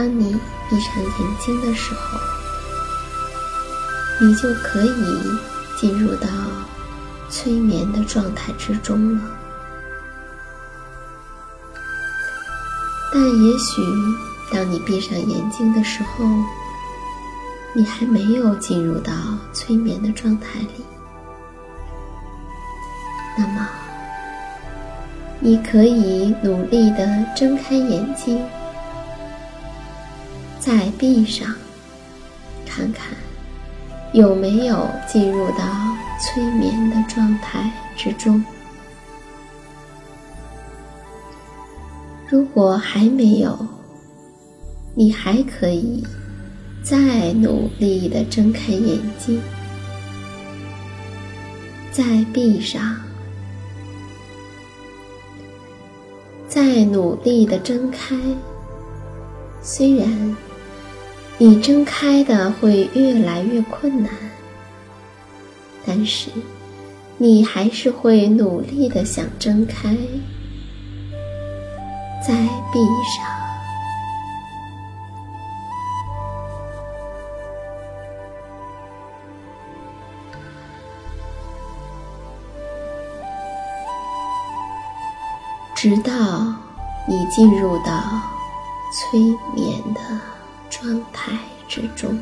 当你闭上眼睛的时候，你就可以进入到催眠的状态之中了。但也许，当你闭上眼睛的时候，你还没有进入到催眠的状态里。那么，你可以努力的睁开眼睛。再闭上，看看有没有进入到催眠的状态之中。如果还没有，你还可以再努力的睁开眼睛，再闭上，再努力的睁开。虽然。你睁开的会越来越困难，但是你还是会努力的想睁开，再闭上，直到你进入到催眠的。状态之中。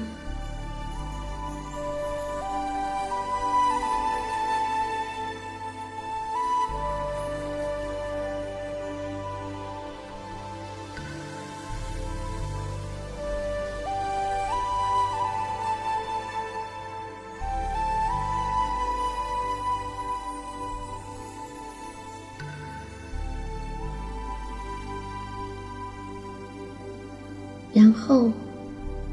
然后，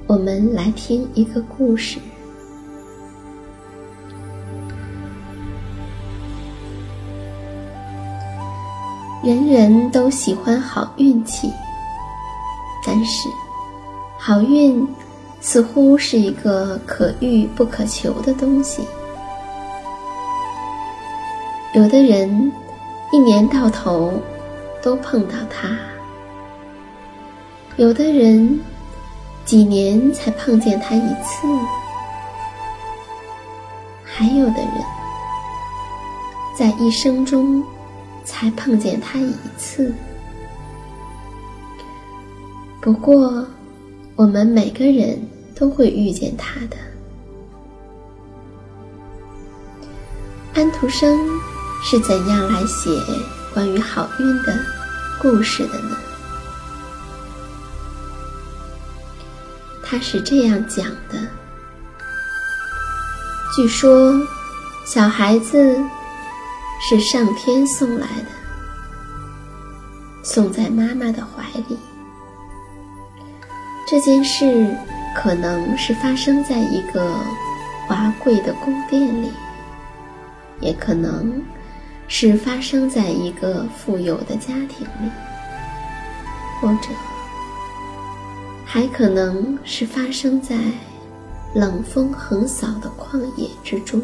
我们来听一个故事。人人都喜欢好运气，但是好运似乎是一个可遇不可求的东西。有的人一年到头都碰到它。有的人几年才碰见他一次，还有的人在一生中才碰见他一次。不过，我们每个人都会遇见他的。安徒生是怎样来写关于好运的故事的呢？他是这样讲的：据说，小孩子是上天送来的，送在妈妈的怀里。这件事可能是发生在一个华贵的宫殿里。也可能是发生在一个富有的家庭里，或者还可能是发生在冷风横扫的旷野之中。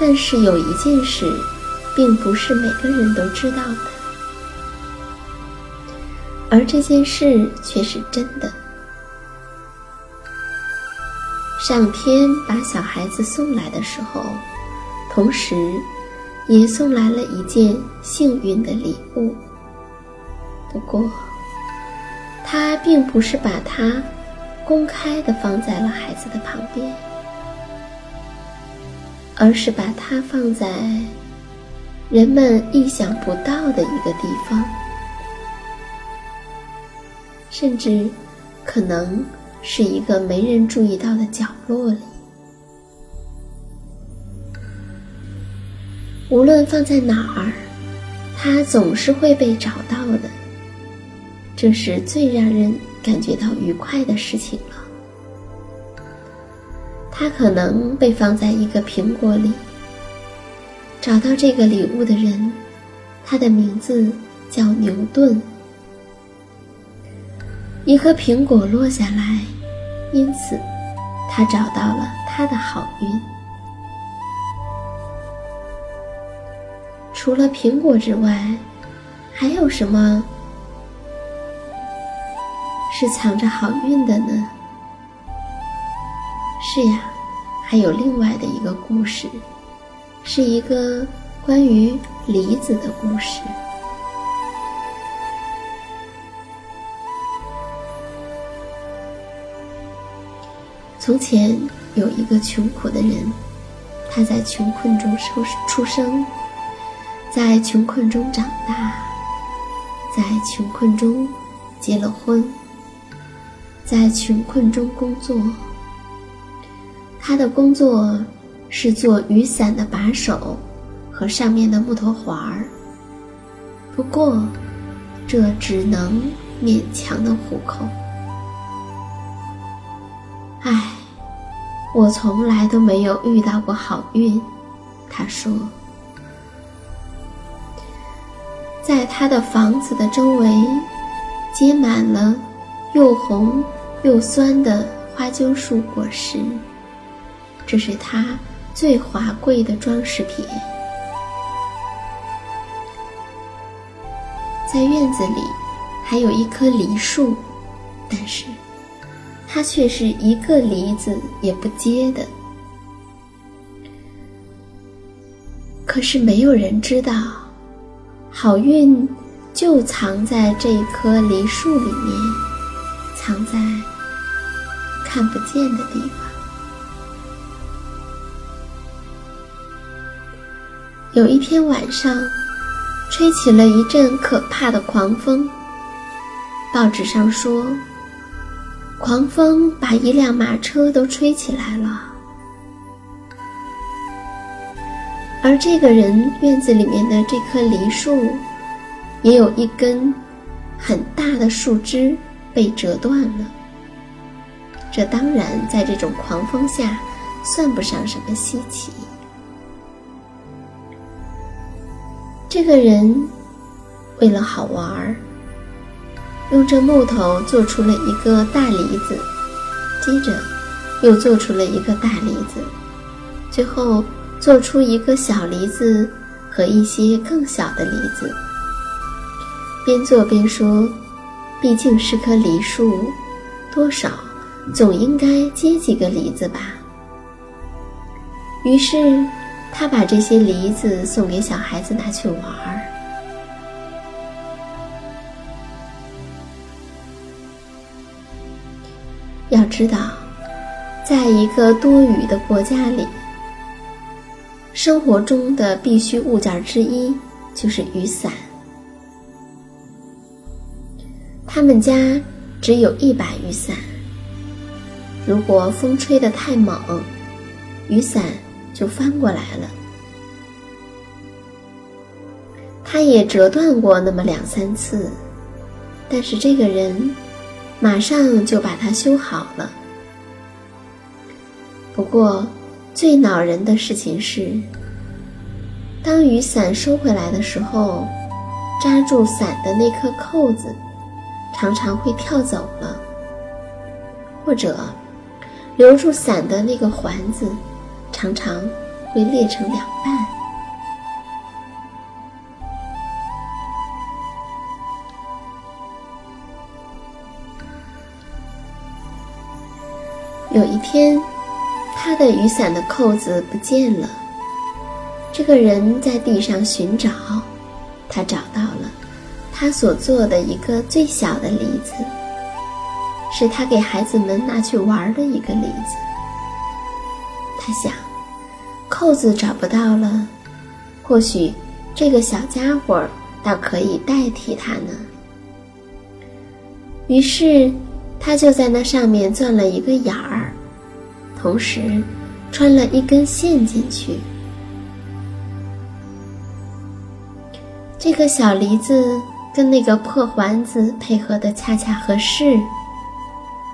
但是有一件事，并不是每个人都知道的，而这件事却是真的。上天把小孩子送来的时候，同时，也送来了一件幸运的礼物。不过，他并不是把它公开的放在了孩子的旁边，而是把它放在人们意想不到的一个地方，甚至可能。是一个没人注意到的角落里。无论放在哪儿，它总是会被找到的。这是最让人感觉到愉快的事情了。它可能被放在一个苹果里。找到这个礼物的人，他的名字叫牛顿。一颗苹果落下来，因此他找到了他的好运。除了苹果之外，还有什么是藏着好运的呢？是呀，还有另外的一个故事，是一个关于梨子的故事。从前有一个穷苦的人，他在穷困中出出生，在穷困中长大，在穷困中结了婚，在穷困中工作。他的工作是做雨伞的把手和上面的木头环儿，不过这只能勉强的糊口。唉，我从来都没有遇到过好运。他说，在他的房子的周围结满了又红又酸的花椒树果实，这是它最华贵的装饰品。在院子里还有一棵梨树，但是。它却是一个梨子也不结的。可是没有人知道，好运就藏在这棵梨树里面，藏在看不见的地方。有一天晚上，吹起了一阵可怕的狂风。报纸上说。狂风把一辆马车都吹起来了，而这个人院子里面的这棵梨树，也有一根很大的树枝被折断了。这当然在这种狂风下算不上什么稀奇。这个人为了好玩儿。用这木头做出了一个大梨子，接着又做出了一个大梨子，最后做出一个小梨子和一些更小的梨子。边做边说：“毕竟是棵梨树，多少总应该结几个梨子吧。于是，他把这些梨子送给小孩子拿去玩儿。要知道，在一个多雨的国家里，生活中的必须物件之一就是雨伞。他们家只有一把雨伞，如果风吹得太猛，雨伞就翻过来了。他也折断过那么两三次，但是这个人。马上就把它修好了。不过，最恼人的事情是，当雨伞收回来的时候，扎住伞的那颗扣子常常会跳走了，或者留住伞的那个环子常常会裂成两半。有一天，他的雨伞的扣子不见了。这个人在地上寻找，他找到了他所做的一个最小的梨子，是他给孩子们拿去玩的一个梨子。他想，扣子找不到了，或许这个小家伙倒可以代替它呢。于是。他就在那上面钻了一个眼儿，同时穿了一根线进去。这个小梨子跟那个破环子配合的恰恰合适，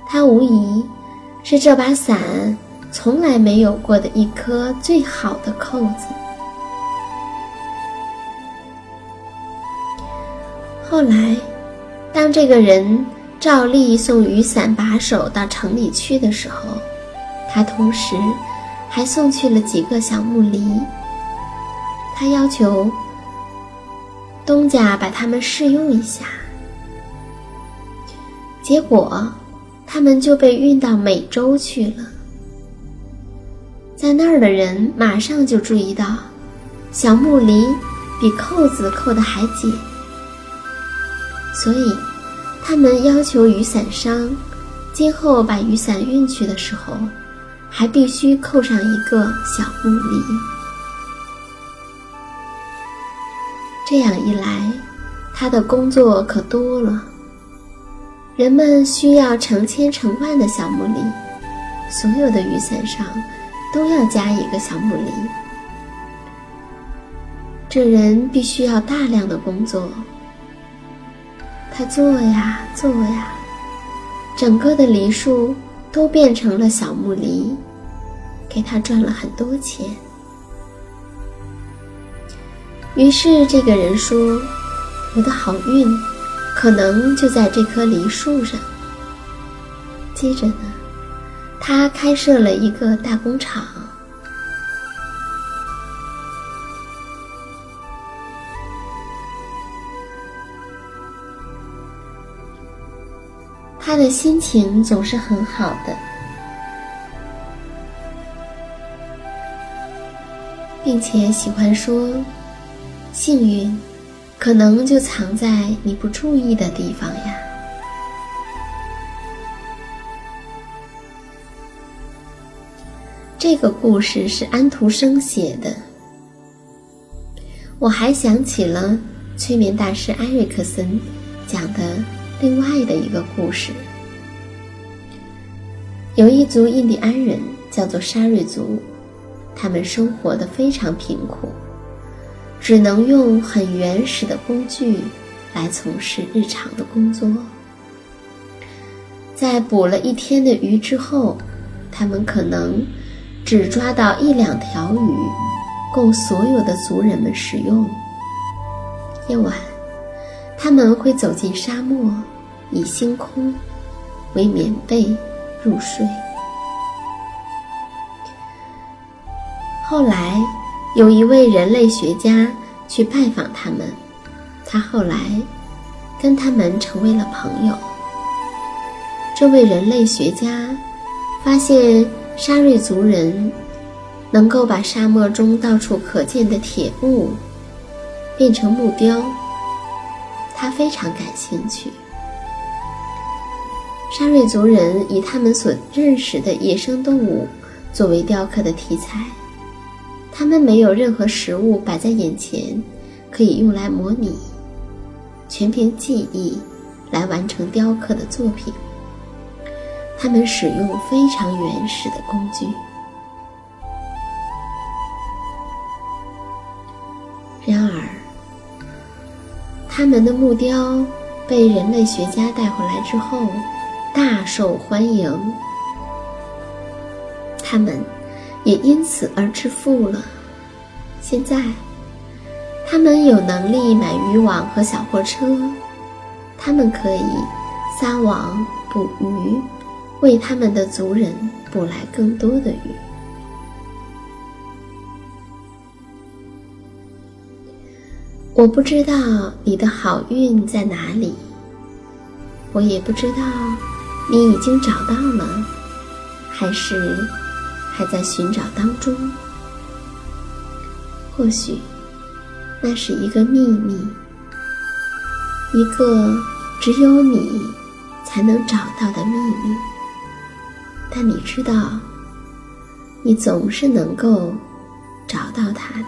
它无疑是这把伞从来没有过的一颗最好的扣子。后来，当这个人。照例送雨伞把手到城里去的时候，他同时还送去了几个小木梨。他要求东家把它们试用一下，结果他们就被运到美洲去了。在那儿的人马上就注意到，小木梨比扣子扣得还紧，所以。他们要求雨伞商，今后把雨伞运去的时候，还必须扣上一个小木梨。这样一来，他的工作可多了。人们需要成千成万的小木梨，所有的雨伞上都要加一个小木梨。这人必须要大量的工作。他做呀做呀，整个的梨树都变成了小木梨，给他赚了很多钱。于是这个人说：“我的好运，可能就在这棵梨树上。”接着呢，他开设了一个大工厂。他的心情总是很好的，并且喜欢说：“幸运，可能就藏在你不注意的地方呀。”这个故事是安徒生写的。我还想起了催眠大师埃瑞克森讲的。另外的一个故事，有一族印第安人叫做沙瑞族，他们生活的非常贫苦，只能用很原始的工具来从事日常的工作。在捕了一天的鱼之后，他们可能只抓到一两条鱼，供所有的族人们使用。夜晚。他们会走进沙漠，以星空为棉被入睡。后来，有一位人类学家去拜访他们，他后来跟他们成为了朋友。这位人类学家发现沙瑞族人能够把沙漠中到处可见的铁物变成木雕，他非常感兴趣。沙瑞族人以他们所认识的野生动物作为雕刻的题材，他们没有任何实物摆在眼前可以用来模拟，全凭记忆来完成雕刻的作品。他们使用非常原始的工具，然而，他们的木雕被人类学家带回来之后。大受欢迎，他们也因此而致富了。现在，他们有能力买渔网和小货车，他们可以撒网捕鱼，为他们的族人捕来更多的鱼。我不知道你的好运在哪里，我也不知道。你已经找到了，还是还在寻找当中？或许那是一个秘密，一个只有你才能找到的秘密。但你知道，你总是能够找到它的。